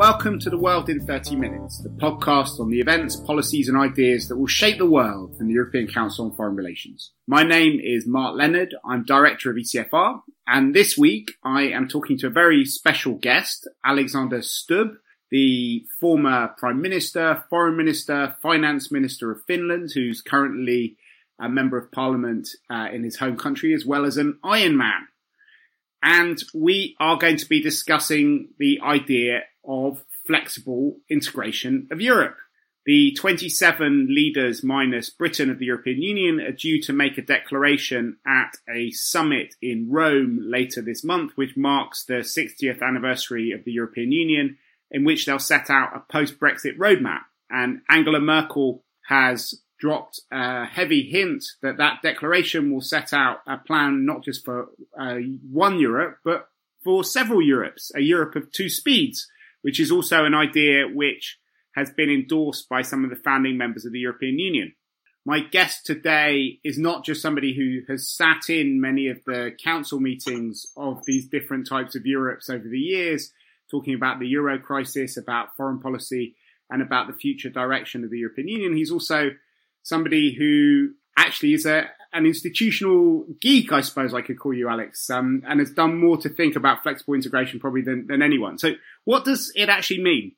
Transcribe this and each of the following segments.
welcome to The World in 30 Minutes, the podcast on the events, policies, and ideas that will shape the world from the European Council on Foreign Relations. My name is Mark Leonard. I'm director of ECFR, and this week I am talking to a very special guest, Alexander Stubb, the former Prime Minister, Foreign Minister, Finance Minister of Finland, who's currently a Member of Parliament uh, in his home country, as well as an Ironman. And we are going to be discussing the idea of flexible integration of Europe. The 27 leaders minus Britain of the European Union are due to make a declaration at a summit in Rome later this month, which marks the 60th anniversary of the European Union, in which they'll set out a post Brexit roadmap. And Angela Merkel has dropped a heavy hint that that declaration will set out a plan not just for uh, one Europe, but for several Europes, a Europe of two speeds which is also an idea which has been endorsed by some of the founding members of the European Union. My guest today is not just somebody who has sat in many of the council meetings of these different types of Europes over the years, talking about the euro crisis, about foreign policy, and about the future direction of the European Union. He's also somebody who actually is a, an institutional geek, I suppose I could call you, Alex, um, and has done more to think about flexible integration probably than, than anyone. So, what does it actually mean?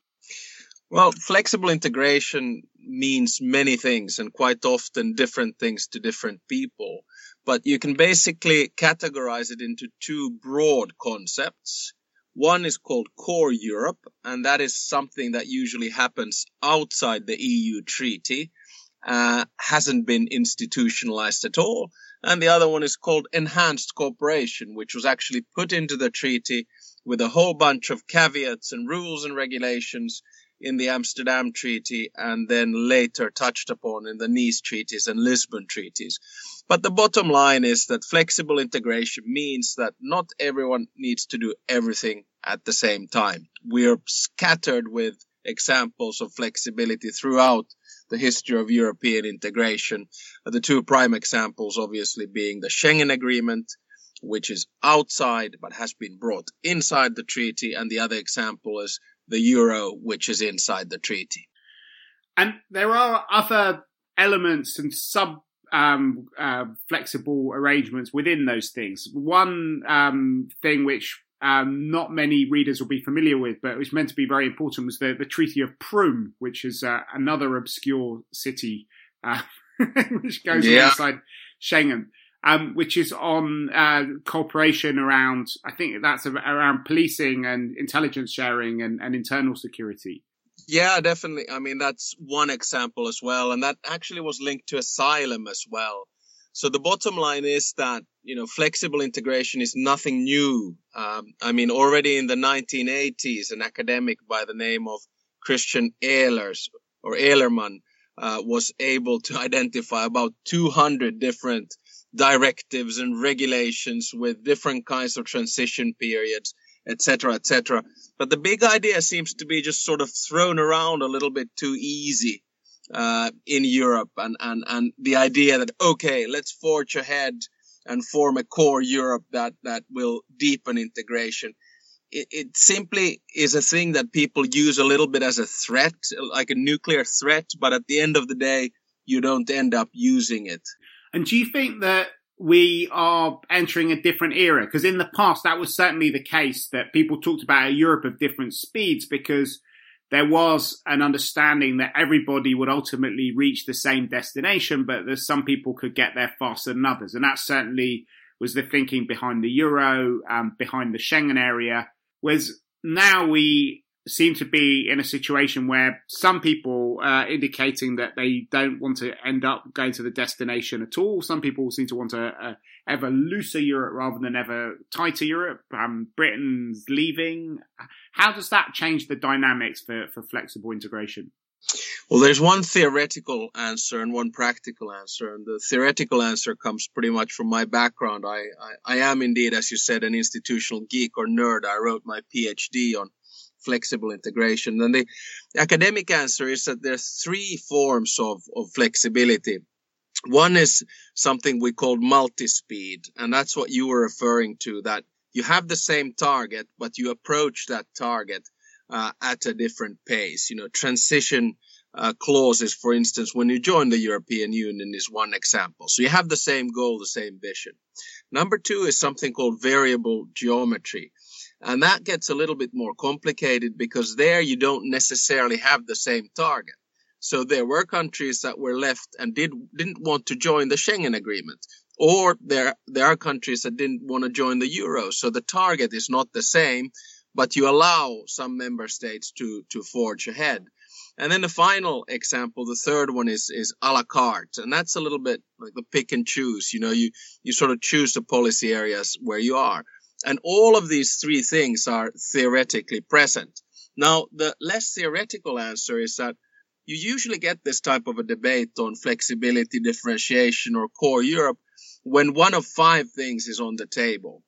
Well, flexible integration means many things and quite often different things to different people. But you can basically categorize it into two broad concepts. One is called core Europe, and that is something that usually happens outside the EU treaty uh, hasn't been institutionalized at all. And the other one is called enhanced cooperation, which was actually put into the treaty with a whole bunch of caveats and rules and regulations in the Amsterdam Treaty and then later touched upon in the Nice treaties and Lisbon treaties. But the bottom line is that flexible integration means that not everyone needs to do everything at the same time. We're scattered with examples of flexibility throughout the history of European integration. The two prime examples, obviously, being the Schengen Agreement, which is outside but has been brought inside the treaty, and the other example is the euro, which is inside the treaty. And there are other elements and sub um, uh, flexible arrangements within those things. One um, thing which um, not many readers will be familiar with, but it was meant to be very important, was the, the Treaty of Prüm, which is uh, another obscure city uh, which goes yeah. alongside Schengen, um, which is on uh, cooperation around, I think that's around policing and intelligence sharing and, and internal security. Yeah, definitely. I mean, that's one example as well. And that actually was linked to asylum as well. So the bottom line is that, you know, flexible integration is nothing new. Um, I mean, already in the 1980s, an academic by the name of Christian Ehlers or Ehlerman uh, was able to identify about 200 different directives and regulations with different kinds of transition periods, etc., etc. But the big idea seems to be just sort of thrown around a little bit too easy uh, in Europe and, and, and the idea that, okay, let's forge ahead and form a core Europe that, that will deepen integration. It, it simply is a thing that people use a little bit as a threat, like a nuclear threat, but at the end of the day, you don't end up using it. And do you think that we are entering a different era? Because in the past, that was certainly the case that people talked about a Europe of different speeds because there was an understanding that everybody would ultimately reach the same destination, but that some people could get there faster than others. And that certainly was the thinking behind the euro, um, behind the Schengen area, was now we seem to be in a situation where some people are indicating that they don't want to end up going to the destination at all. Some people seem to want a, a ever looser Europe rather than ever tighter Europe. Um, Britain's leaving. How does that change the dynamics for, for flexible integration? Well, there's one theoretical answer and one practical answer. And the theoretical answer comes pretty much from my background. I, I, I am indeed, as you said, an institutional geek or nerd. I wrote my PhD on flexible integration. And the academic answer is that there's three forms of, of flexibility. One is something we call multi-speed, and that's what you were referring to, that you have the same target, but you approach that target uh, at a different pace. You know, transition uh, clauses, for instance, when you join the European Union is one example. So you have the same goal, the same vision. Number two is something called variable geometry. And that gets a little bit more complicated because there you don't necessarily have the same target. So there were countries that were left and did, didn't want to join the Schengen agreement. Or there, there are countries that didn't want to join the euro. So the target is not the same, but you allow some member states to, to forge ahead. And then the final example, the third one is, is a la carte. And that's a little bit like the pick and choose. You know, you, you sort of choose the policy areas where you are. And all of these three things are theoretically present. Now, the less theoretical answer is that you usually get this type of a debate on flexibility, differentiation, or core Europe when one of five things is on the table.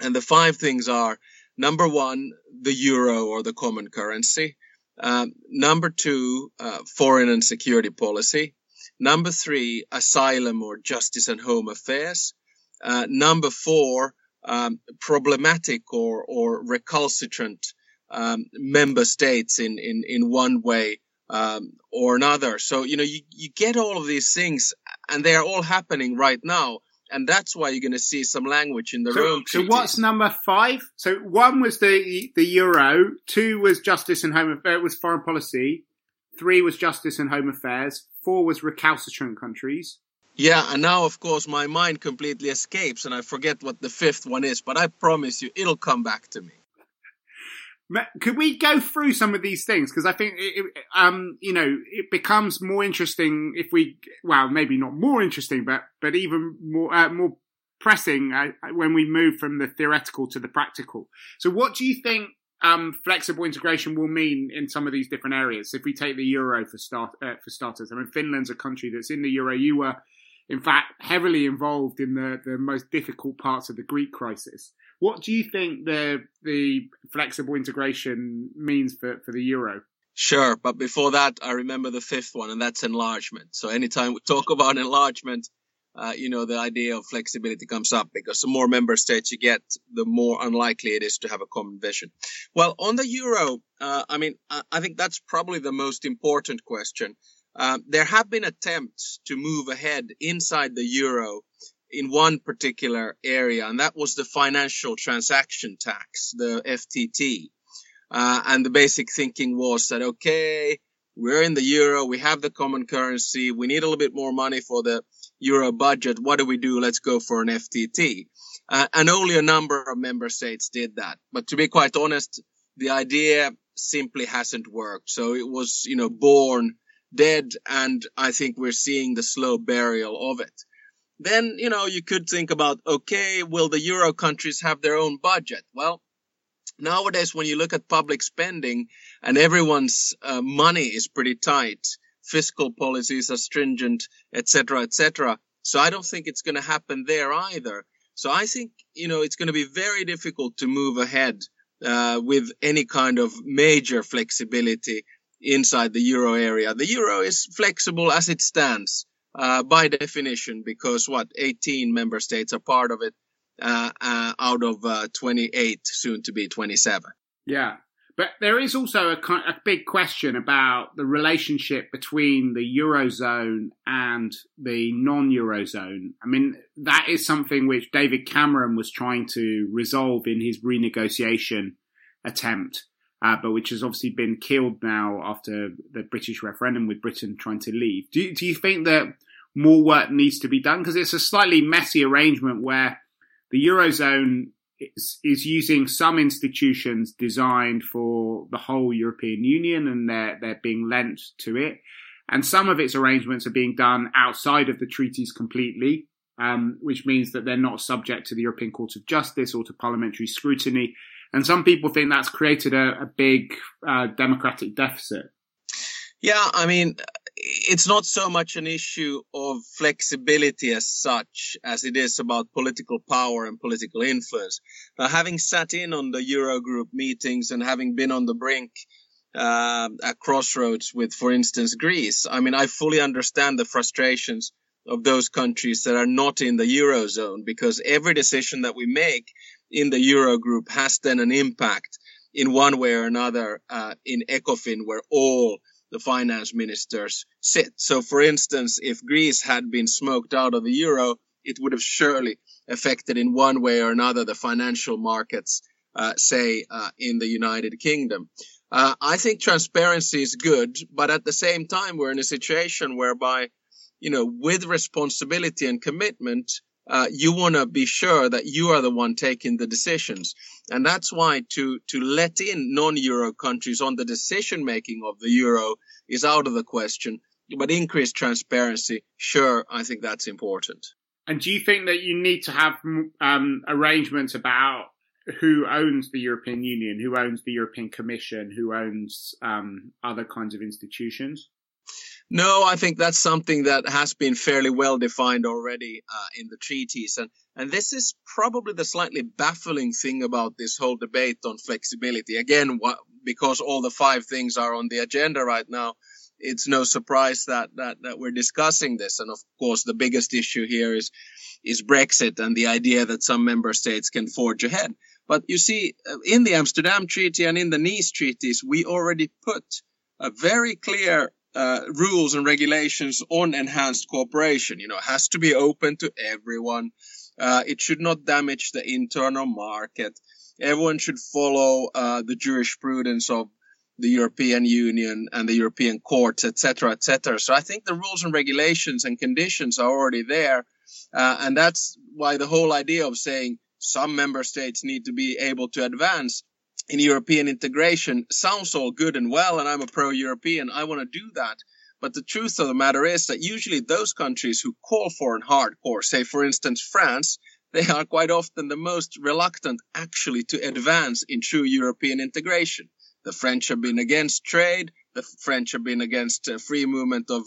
And the five things are number one, the euro or the common currency. Uh, number two, uh, foreign and security policy. Number three, asylum or justice and home affairs. Uh, number four, um, problematic or, or recalcitrant um, member states in, in, in one way um, or another. So, you know, you, you get all of these things and they are all happening right now and that's why you're going to see some language in the so, Rome So what's number five? So one was the the euro, two was justice and home affairs, was foreign policy, three was justice and home affairs, four was recalcitrant countries. Yeah, and now of course my mind completely escapes and I forget what the fifth one is, but I promise you it'll come back to me. Could we go through some of these things? Because I think, it, um, you know, it becomes more interesting if we, well, maybe not more interesting, but but even more uh, more pressing uh, when we move from the theoretical to the practical. So, what do you think um, flexible integration will mean in some of these different areas? If we take the euro for start uh, for starters, I mean, Finland's a country that's in the euro. You were, in fact, heavily involved in the the most difficult parts of the Greek crisis. What do you think the the flexible integration means for, for the euro? Sure, but before that, I remember the fifth one, and that's enlargement. So anytime we talk about enlargement, uh, you know, the idea of flexibility comes up because the more member states you get, the more unlikely it is to have a common vision. Well, on the euro, uh, I mean, I think that's probably the most important question. Uh, there have been attempts to move ahead inside the euro in one particular area, and that was the financial transaction tax, the FTT. Uh, and the basic thinking was that, okay, we're in the euro, we have the common currency, we need a little bit more money for the euro budget. What do we do? Let's go for an FTT. Uh, and only a number of member states did that. But to be quite honest, the idea simply hasn't worked. So it was, you know, born dead. And I think we're seeing the slow burial of it then, you know, you could think about, okay, will the Euro countries have their own budget? Well, nowadays, when you look at public spending and everyone's uh, money is pretty tight, fiscal policies are stringent, etc., etc. So I don't think it's going to happen there either. So I think, you know, it's going to be very difficult to move ahead uh, with any kind of major flexibility inside the euro area. The euro is flexible as it stands uh, by definition, because what 18 member states are part of it uh, uh, out of uh, 28, soon to be 27. Yeah. But there is also a, a big question about the relationship between the Eurozone and the non Eurozone. I mean, that is something which David Cameron was trying to resolve in his renegotiation attempt. Uh, but which has obviously been killed now after the British referendum with Britain trying to leave. Do, do you think that more work needs to be done because it's a slightly messy arrangement where the eurozone is, is, using some institutions designed for the whole European Union and they're they're being lent to it, and some of its arrangements are being done outside of the treaties completely. Um, which means that they're not subject to the European Court of Justice or to parliamentary scrutiny. And some people think that's created a, a big uh, democratic deficit. Yeah, I mean, it's not so much an issue of flexibility as such as it is about political power and political influence. Now, having sat in on the Eurogroup meetings and having been on the brink uh, at crossroads with, for instance, Greece, I mean, I fully understand the frustrations of those countries that are not in the Eurozone because every decision that we make in the Eurogroup has then an impact in one way or another uh, in ECOFIN, where all the finance ministers sit. So, for instance, if Greece had been smoked out of the euro, it would have surely affected in one way or another the financial markets, uh, say, uh, in the United Kingdom. Uh, I think transparency is good, but at the same time, we're in a situation whereby, you know, with responsibility and commitment, uh, you want to be sure that you are the one taking the decisions. And that's why to, to let in non-euro countries on the decision making of the euro is out of the question. But increased transparency, sure, I think that's important. And do you think that you need to have um, arrangements about who owns the European Union, who owns the European Commission, who owns um, other kinds of institutions? No, I think that's something that has been fairly well defined already uh, in the treaties, and and this is probably the slightly baffling thing about this whole debate on flexibility. Again, because all the five things are on the agenda right now, it's no surprise that, that that we're discussing this. And of course, the biggest issue here is is Brexit and the idea that some member states can forge ahead. But you see, uh, in the Amsterdam Treaty and in the Nice treaties, we already put a very clear uh, rules and regulations on enhanced cooperation. You know, has to be open to everyone. Uh, it should not damage the internal market. Everyone should follow uh, the jurisprudence of the European Union and the European courts, etc., etc. So I think the rules and regulations and conditions are already there, uh, and that's why the whole idea of saying some member states need to be able to advance in European integration sounds all good and well, and I'm a pro-European. I want to do that. But the truth of the matter is that usually those countries who call for an hardcore, say for instance France, they are quite often the most reluctant actually to advance in true European integration. The French have been against trade. The French have been against uh, free movement of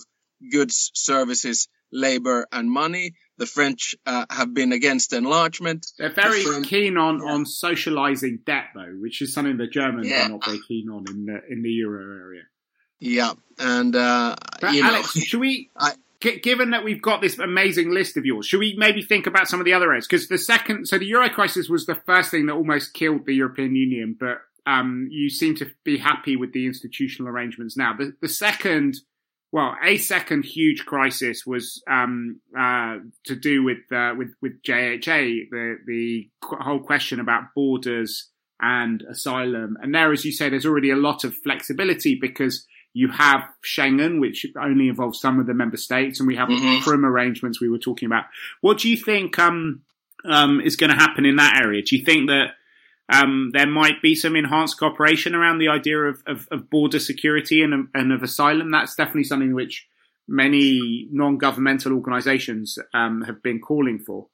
goods, services, labor, and money. The French uh, have been against enlargement. They're very the keen on, yeah. on socializing debt, though, which is something the Germans yeah. are not very keen on in the in the euro area. Yeah, and uh, Alex, know, should we? I, given that we've got this amazing list of yours, should we maybe think about some of the other areas? Because the second, so the euro crisis was the first thing that almost killed the European Union, but um, you seem to be happy with the institutional arrangements now. The, the second well, a second huge crisis was um, uh, to do with uh, with with JHA, the the whole question about borders and asylum. And there, as you say, there's already a lot of flexibility because you have Schengen, which only involves some of the member states, and we have mm-hmm. Prüm arrangements we were talking about. What do you think um, um, is going to happen in that area? Do you think that um, there might be some enhanced cooperation around the idea of, of, of border security and, and, of asylum. That's definitely something which many non-governmental organisations um, have been calling for.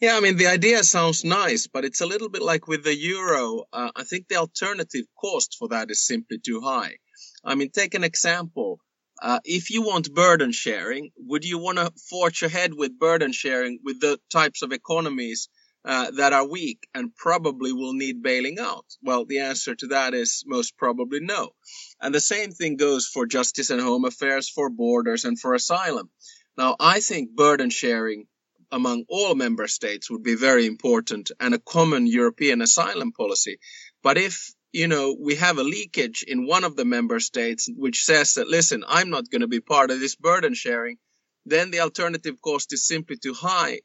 Yeah, I mean the idea sounds nice, but it's a little bit like with the euro. Uh, I think the alternative cost for that is simply too high. I mean, take an example. Uh, if you want burden sharing, would you want to forge ahead with burden sharing with the types of economies uh, that are weak and probably will need bailing out? Well, the answer to that is most probably no. And the same thing goes for justice and home affairs, for borders, and for asylum. Now, I think burden sharing among all member states would be very important and a common European asylum policy. But if you know, we have a leakage in one of the member states which says that, listen, I'm not going to be part of this burden sharing, then the alternative cost is simply too high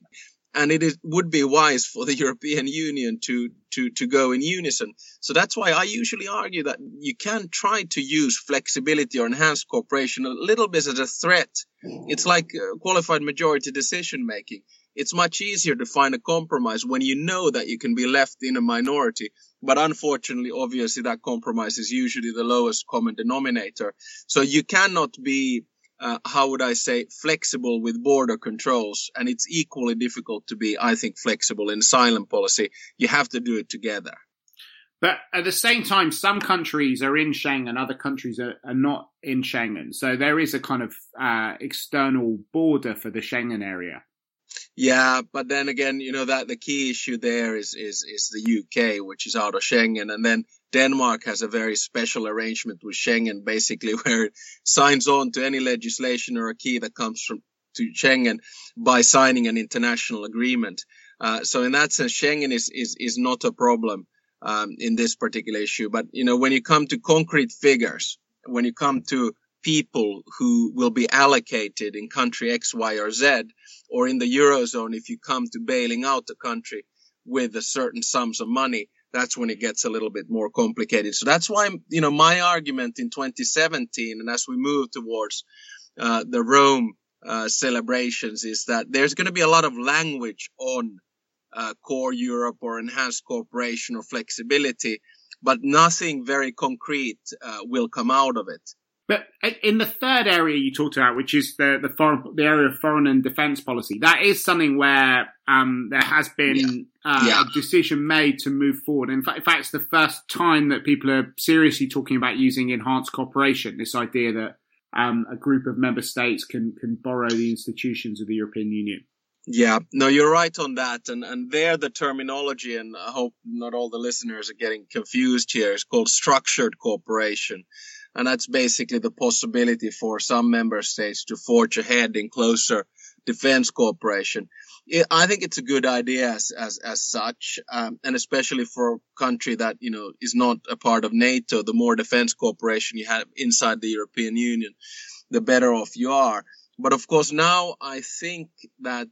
and it is, would be wise for the European Union to, to, to go in unison. So that's why I usually argue that you can try to use flexibility or enhanced cooperation a little bit as a threat. It's like uh, qualified majority decision making. It's much easier to find a compromise when you know that you can be left in a minority. But unfortunately, obviously, that compromise is usually the lowest common denominator. So you cannot be uh, how would I say, flexible with border controls. And it's equally difficult to be, I think, flexible in asylum policy. You have to do it together. But at the same time, some countries are in Schengen, other countries are, are not in Schengen. So there is a kind of uh, external border for the Schengen area. Yeah, but then again, you know that the key issue there is is is the UK, which is out of Schengen, and then Denmark has a very special arrangement with Schengen, basically where it signs on to any legislation or a key that comes from to Schengen by signing an international agreement. Uh, so in that sense, Schengen is is is not a problem. um, in this particular issue. But you know, when you come to concrete figures, when you come to people who will be allocated in country X, Y, or Z, or in the eurozone, if you come to bailing out the country with a certain sums of money, that's when it gets a little bit more complicated. So that's why, you know, my argument in 2017, and as we move towards uh, the Rome uh, celebrations, is that there's going to be a lot of language on uh, core Europe or enhanced cooperation or flexibility, but nothing very concrete uh, will come out of it. But in the third area you talked about, which is the the foreign the area of foreign and defence policy, that is something where um, there has been yeah. Uh, yeah. a decision made to move forward. In fact, in fact, it's the first time that people are seriously talking about using enhanced cooperation. This idea that um, a group of member states can can borrow the institutions of the European Union. Yeah, no, you're right on that. And, and there the terminology, and I hope not all the listeners are getting confused here, is called structured cooperation. And that's basically the possibility for some member states to forge ahead in closer defense cooperation. I think it's a good idea as, as, as such. Um, and especially for a country that, you know, is not a part of NATO, the more defense cooperation you have inside the European Union, the better off you are. But of course, now I think that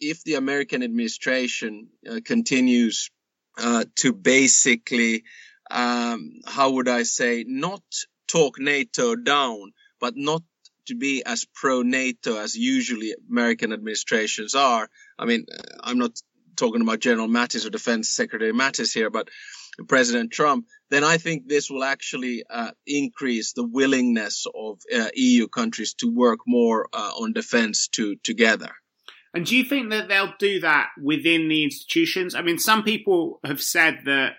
if the American administration uh, continues uh, to basically, um, how would I say, not talk NATO down, but not to be as pro NATO as usually American administrations are. I mean, I'm not talking about General Mattis or Defense Secretary Mattis here, but President Trump, then I think this will actually uh, increase the willingness of uh, EU countries to work more uh, on defense to together. And do you think that they'll do that within the institutions? I mean, some people have said that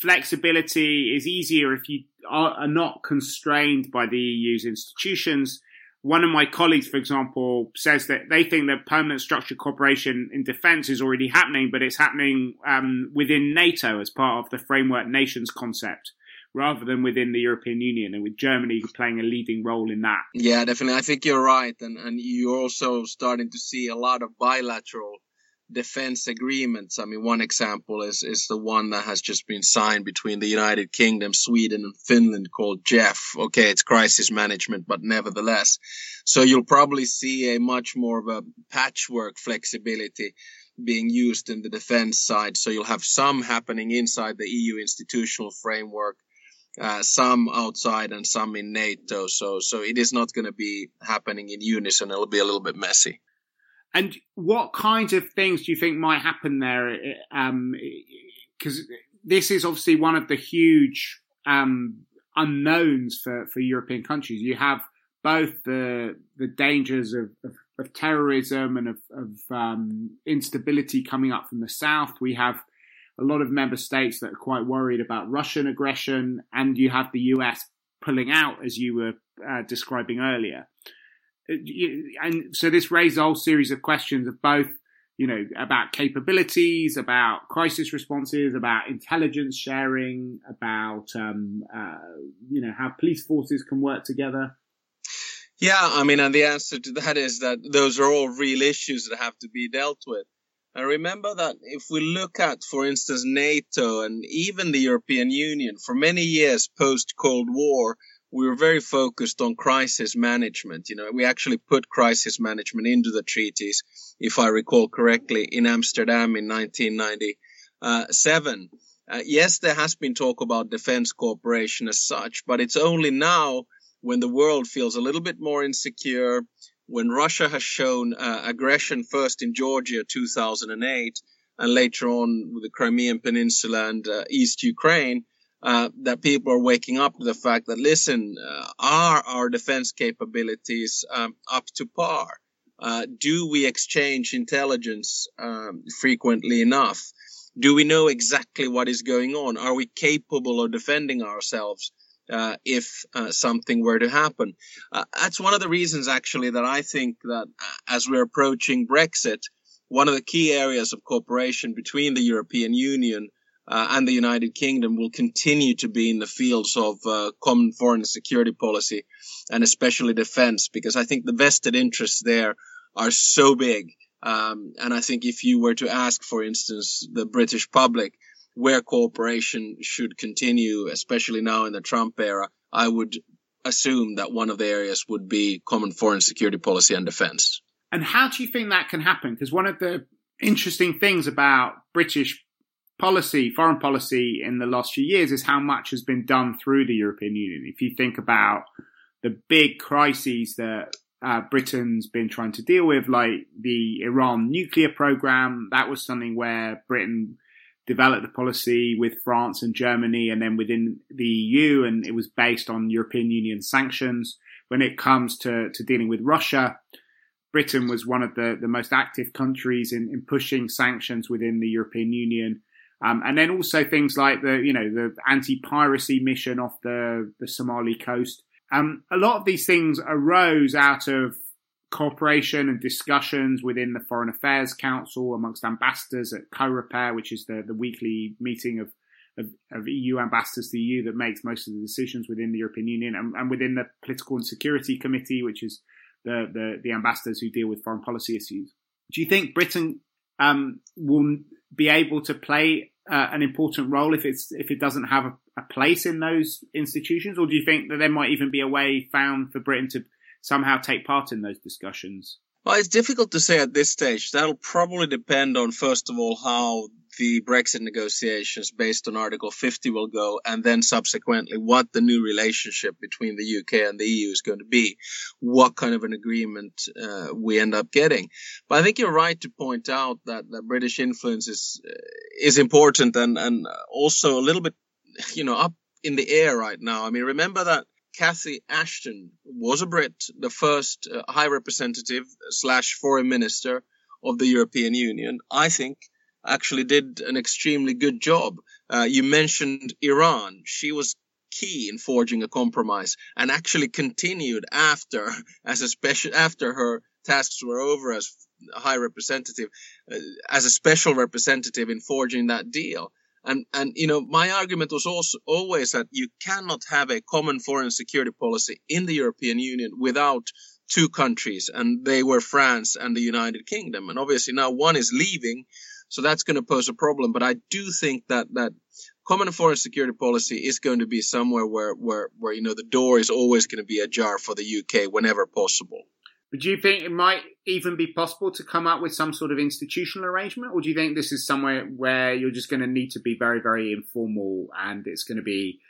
flexibility is easier if you are, not constrained by the EU's institutions. One of my colleagues, for example, says that they think that permanent structured cooperation in defence is already happening, but it's happening um, within NATO as part of the framework nations concept rather than within the European Union, and with Germany playing a leading role in that. Yeah, definitely. I think you're right, and and you're also starting to see a lot of bilateral defense agreements. I mean, one example is is the one that has just been signed between the United Kingdom, Sweden, and Finland called JEF. Okay, it's crisis management, but nevertheless. So you'll probably see a much more of a patchwork flexibility being used in the defense side. So you'll have some happening inside the EU institutional framework, uh, some outside and some in NATO. So so it is not going to be happening in unison. It'll be a little bit messy. And what kinds of things do you think might happen there? Because um, this is obviously one of the huge um, unknowns for, for European countries. You have both the the dangers of, of, of terrorism and of, of um, instability coming up from the south. We have a lot of member states that are quite worried about Russian aggression, and you have the US pulling out, as you were uh, describing earlier and so this raised a whole series of questions of both, you know, about capabilities, about crisis responses, about intelligence sharing, about, um, uh, you know, how police forces can work together. Yeah, I mean, and the answer to that is that those are all real issues that have to be dealt with. And remember that if we look at, for instance, NATO and even the European Union, for many years post Cold War, we were very focused on crisis management. You know, we actually put crisis management into the treaties, if I recall correctly, in Amsterdam in 1997. Uh, yes, there has been talk about defense cooperation as such, but it's only now when the world feels a little bit more insecure, when Russia has shown uh, aggression first in Georgia 2008 and later on with the Crimean Peninsula and uh, East Ukraine, uh, that people are waking up to the fact that listen, uh, are our defense capabilities um, up to par? Uh, do we exchange intelligence um, frequently enough? Do we know exactly what is going on? Are we capable of defending ourselves uh, if uh, something were to happen? that's one of the reasons, actually, that I think that as we're approaching Brexit, one of the key areas of cooperation between the European Union uh, and the United Kingdom will continue to be in the fields of uh, common foreign and security policy and especially defense, because I think the vested interests there are so big. Um, and I think if you were to ask, for instance, the British public, where cooperation should continue, especially now in the Trump era, I would assume that one of the areas would be common foreign security policy and defense. And how do you think that can happen? Because one of the interesting things about British policy, foreign policy in the last few years is how much has been done through the European Union. If you think about the big crises that uh, Britain's been trying to deal with, like the Iran nuclear program, that was something where Britain developed the policy with France and Germany and then within the EU, and it was based on European Union sanctions. When it comes to, to dealing with Russia, Britain was one of the, the most active countries in, in pushing sanctions within the European Union. Um, and then also things like the, you know, the anti-piracy mission off the, the Somali coast. Um, a lot of these things arose out of cooperation and discussions within the Foreign Affairs Council amongst ambassadors at COREPER, which is the, the weekly meeting of, of, of, EU ambassadors to the EU that makes most of the decisions within the European Union, and, and within the Political and Security Committee, which is the, the, the ambassadors who deal with foreign policy issues. Do you think Britain um, will be able to play uh, an important role if it's if it doesn't have a, a, place in those institutions, or do you think that there might even be a way found for Britain to somehow take part in those discussions? Well, it's difficult to say at this stage. That'll probably depend on, first of all, how the Brexit negotiations based on Article 50 will go, and then subsequently what the new relationship between the UK and the EU is going to be, what kind of an agreement uh, we end up getting. But I think you're right to point out that, that British influence is uh, is important and and also a little bit, you know, up in the air right now. I mean, remember that Cathy Ashton was a Brit, the first uh, High Representative slash Foreign Minister of the European Union. I think actually did an extremely good job. Uh, you mentioned Iran. She was key in forging a compromise and actually continued after as a special after her tasks were over as high representative uh, as a special representative in forging that deal and, and, you know, my argument was also always that you cannot have a common foreign security policy in the European Union without two countries, and they were France and the United Kingdom. And obviously now one is leaving, so that's going to pose a problem. But I do think that, that common foreign security policy is going to be somewhere where, where, where, you know, the door is always going to be ajar for the UK whenever possible. But do you think it might even be possible to come up with some sort of institutional arrangement, or do you think this is somewhere where you're just going to need to be very, very informal and it's going to be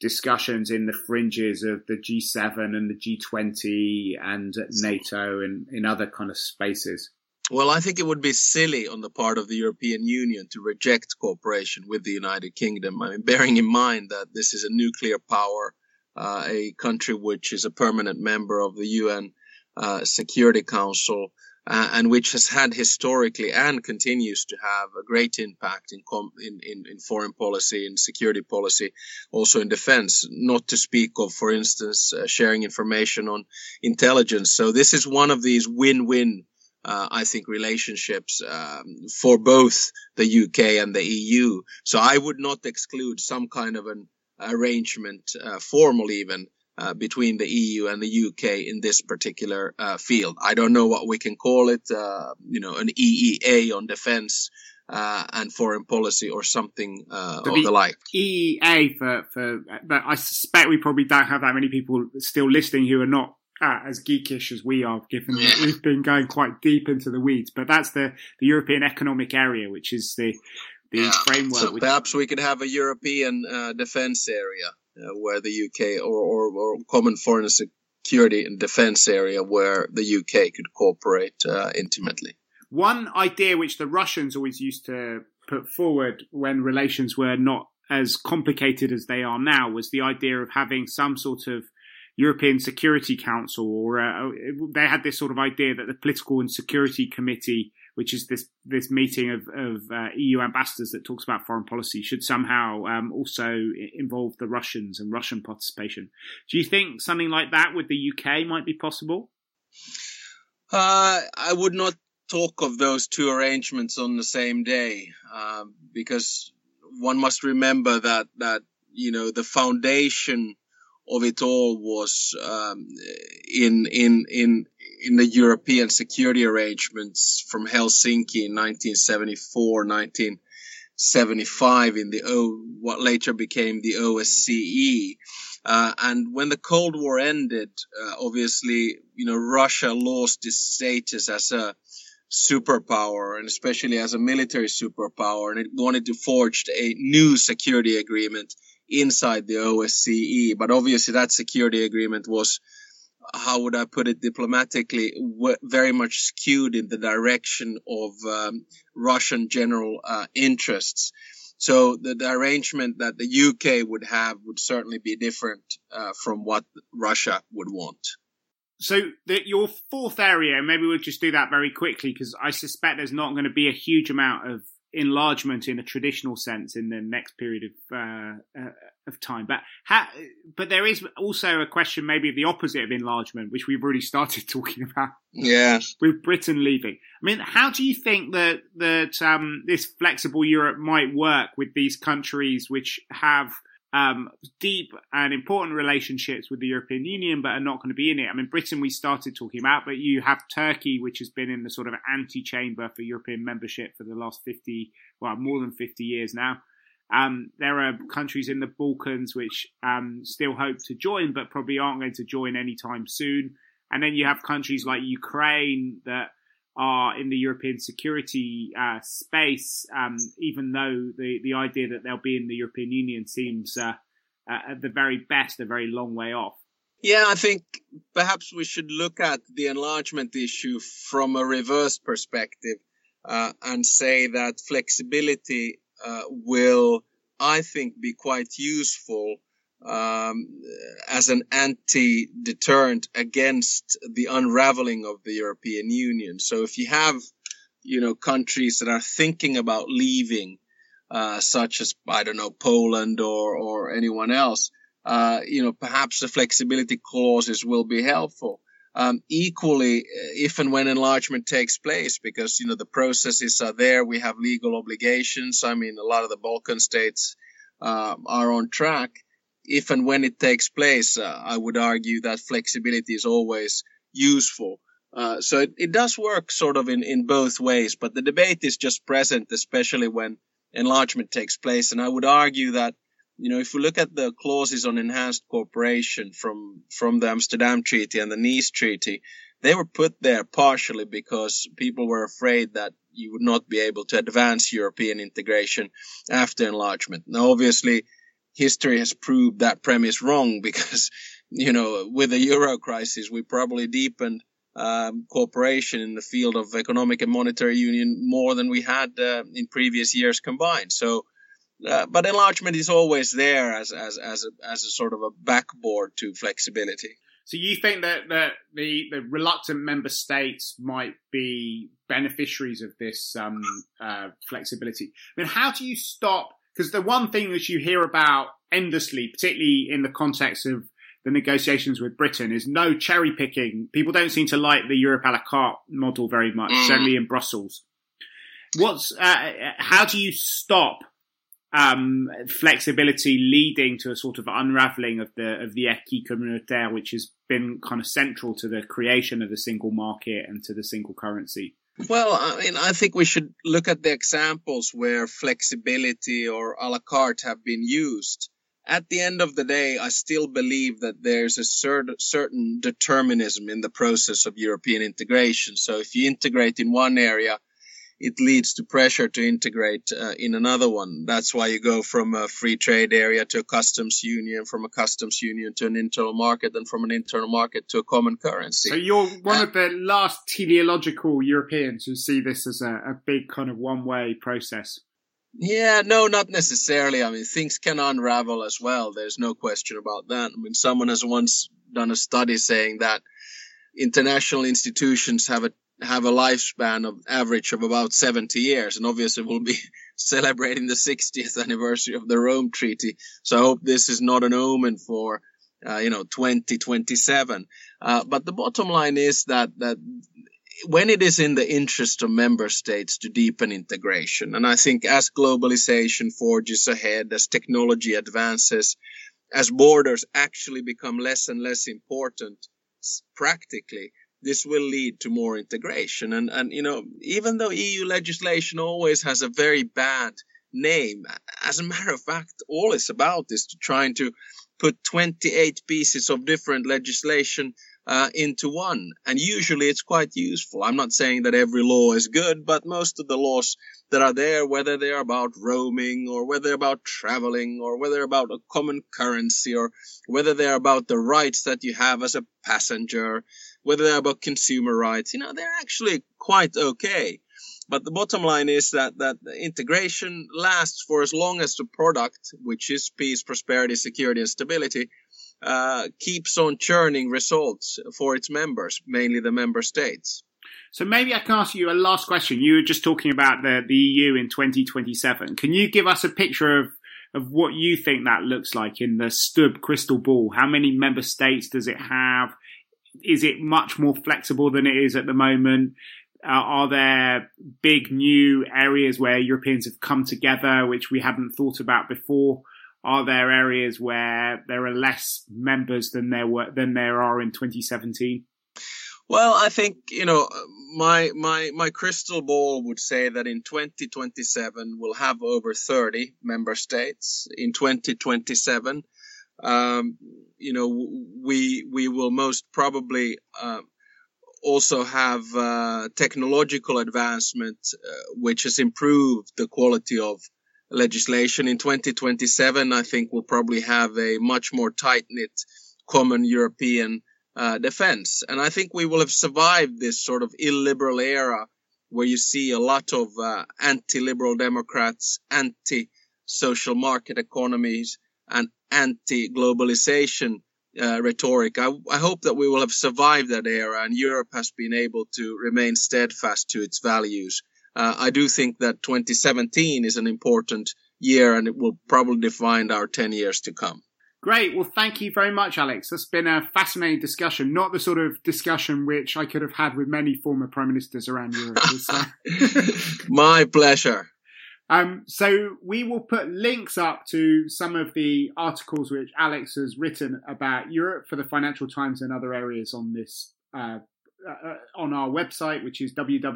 discussions in the fringes of the G7 and the G20 and NATO and in other kind of spaces? Well, I think it would be silly on the part of the European Union to reject cooperation with the United Kingdom. I mean, bearing in mind that this is a nuclear power, uh, a country which is a permanent member of the UN uh, Security Council, uh, and which has had historically and continues to have a great impact in, com- in, in, in, foreign policy and security policy, also in defense, not to speak of, for instance, uh, sharing information on intelligence. So this is one of these win-win uh, I think relationships um, for both the UK and the EU. So I would not exclude some kind of an arrangement, uh, formal even, uh, between the EU and the UK in this particular uh, field. I don't know what we can call it, uh, you know, an EEA on defense uh, and foreign policy or something uh, of the, the like. EEA for, for, but I suspect we probably don't have that many people still listening who are not uh, as geekish as we are, given that we've been going quite deep into the weeds. But that's the, the European Economic Area, which is the the yeah. framework. So perhaps we could have a European uh, defense area uh, where the UK or, or, or, common foreign security and defense area where the UK could cooperate uh, intimately. One idea which the Russians always used to put forward when relations were not as complicated as they are now was the idea of having some sort of European Security Council, or uh, they had this sort of idea that the Political and Security Committee which is this this meeting of, of uh, EU ambassadors that talks about foreign policy, should somehow um, also involve the Russians and Russian participation. Do you think something like that with the UK might be possible? Uh, I would not talk of those two arrangements on the same day uh, because one must remember that that you know the foundation of it all was um, in in in in the European security arrangements from Helsinki in 1974, 1975 in the O, what later became the OSCE. Uh, and when the Cold War ended, uh, obviously, you know, Russia lost its status as a superpower and especially as a military superpower and it wanted to forge a new security agreement inside the OSCE. But obviously that security agreement was, how would I put it diplomatically, very much skewed in the direction of um, Russian general uh, interests. So the, the, arrangement that the UK would have would certainly be different uh, from what Russia would want. So the, your fourth area, maybe we'll just do that very quickly because I suspect there's not going to be a huge amount of enlargement in a traditional sense in the next period of uh, uh, of time. But but there is also a question maybe of the opposite of enlargement, which we've already started talking about. Yeah, with Britain leaving. I mean, how do you think that that um, this flexible Europe might work with these countries which have um, deep and important relationships with the European Union, but are not going to be in it. I mean, Britain we started talking about, but you have Turkey, which has been in the sort of anti-chamber for European membership for the last 50, well, more than 50 years now. Um, there are countries in the Balkans which um, still hope to join, but probably aren't going to join anytime soon. And then you have countries like Ukraine that are in the European security uh, space, um, even though the, the idea that they'll be in the European Union seems uh, uh, at the very best a very long way off. Yeah, I think perhaps we should look at the enlargement issue from a reverse perspective uh, and say that flexibility uh, will, I think, be quite useful um, as an anti-deterrent against the unraveling of the European Union. So if you have, you know, countries that are thinking about leaving, uh, such as I don't know Poland or or anyone else, uh, you know, perhaps the flexibility clauses will be helpful. Um, equally, if and when enlargement takes place, because you know the processes are there, we have legal obligations. I mean, a lot of the Balkan states uh, are on track if and when it takes place, uh, I would argue that flexibility is always useful. Uh, so it, it, does work sort of in, in both ways, but the debate is just present, especially when enlargement takes place. And I would argue that, you know, if we look at the clauses on enhanced cooperation from, from the Amsterdam Treaty and the Nice Treaty, they were put there partially because people were afraid that you would not be able to advance European integration after enlargement. Now, obviously, history has proved that premise wrong because, you know, with the euro crisis, we probably deepened um, cooperation in the field of economic and monetary union more than we had uh, in previous years combined. So, uh, but enlargement is always there as as as a, as a sort of a backboard to flexibility. So you think that, that the the reluctant member states might be beneficiaries of this um, uh, flexibility? I mean, how do you stop because the one thing that you hear about endlessly, particularly in the context of the negotiations with Britain, is no cherry picking. People don't seem to like the Europe a la carte model very much, mm. certainly in Brussels. What's uh, how do you stop um, flexibility leading to a sort of unraveling of the of the acquis communautaire, which has been kind of central to the creation of the single market and to the single currency? Well, I mean, I think we should look at the examples where flexibility or a la carte have been used. At the end of the day, I still believe that there's a certain determinism in the process of European integration. So if you integrate in one area, it leads to pressure to integrate uh, in another one. That's why you go from a free trade area to a customs union, from a customs union to an internal market, and from an internal market to a common currency. So you're one uh, of the last teleological Europeans who see this as a, a big kind of one-way process. Yeah, no, not necessarily. I mean, things can unravel as well. There's no question about that. I mean, someone has once done a study saying that international institutions have a have a lifespan of average of about 70 years and obviously we'll be celebrating the 60th anniversary of the Rome Treaty. So I hope this is not an omen for, uh, you know, 2027. Uh, but the bottom line is that, that when it is in the interest of member states to deepen integration, and I think as globalization forges ahead, as technology advances, as borders actually become less and less important practically, this will lead to more integration. And, and, you know, even though EU legislation always has a very bad name. As a matter of fact, all it's about is to trying to put 28 pieces of different legislation uh, into one. And usually it's quite useful. I'm not saying that every law is good, but most of the laws that are there, whether they're about roaming or whether about traveling or whether about a common currency or whether they're about the rights that you have as a passenger, whether they're about consumer rights, you know, they're actually quite okay. But the bottom line is that, that integration lasts for as long as the product, which is peace, prosperity, security, and stability, uh, keeps on churning results for its members, mainly the member states. So maybe I can ask you a last question. You were just talking about the, the EU in 2027. Can you give us a picture of, of what you think that looks like in the Stubb crystal ball? How many member states does it have? Is it much more flexible than it is at the moment? Uh, are there big new areas where Europeans have come together, which we hadn't thought about before? Are there areas where there are less members than there were than there are in 2017? Well, I think you know my my my crystal ball would say that in 2027 we'll have over 30 member states. In 2027, um, you know, we we will most probably uh, also have uh, technological advancement, uh, which has improved the quality of legislation. In 2027, I think we'll probably have a much more tight knit common European uh, defense. And I think we will have survived this sort of illiberal era where you see a lot of uh, anti-liberal Democrats, anti-social market economies, and anti-globalization uh, rhetoric. I, I, hope that we will have survived that era and Europe has been able to remain steadfast to its values. Uh, I do think that 2017 is an important year and it will probably define our 10 years to come. Great. Well, thank you very much, Alex. That's been a fascinating discussion, not the sort of discussion which I could have had with many former prime ministers around Europe. My pleasure. Um, so we will put links up to some of the articles which Alex has written about Europe for the Financial Times and other areas on this uh, uh, on our website, which is www.ecfr.eu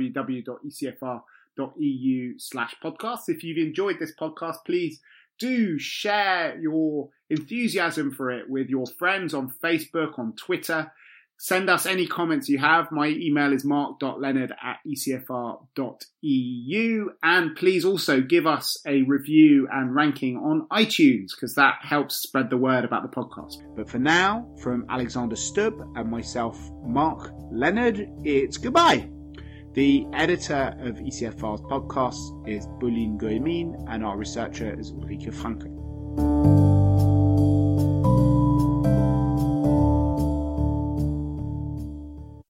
slash podcast. If you've enjoyed this podcast, please do share your enthusiasm for it with your friends on Facebook, on Twitter. Send us any comments you have. My email is mark.leonard at ecfr.eu. And please also give us a review and ranking on iTunes because that helps spread the word about the podcast. But for now, from Alexander Stubb and myself, Mark Leonard, it's goodbye. The editor of ECFR's podcast is Bulin Goemin and our researcher is Ulrike Franke.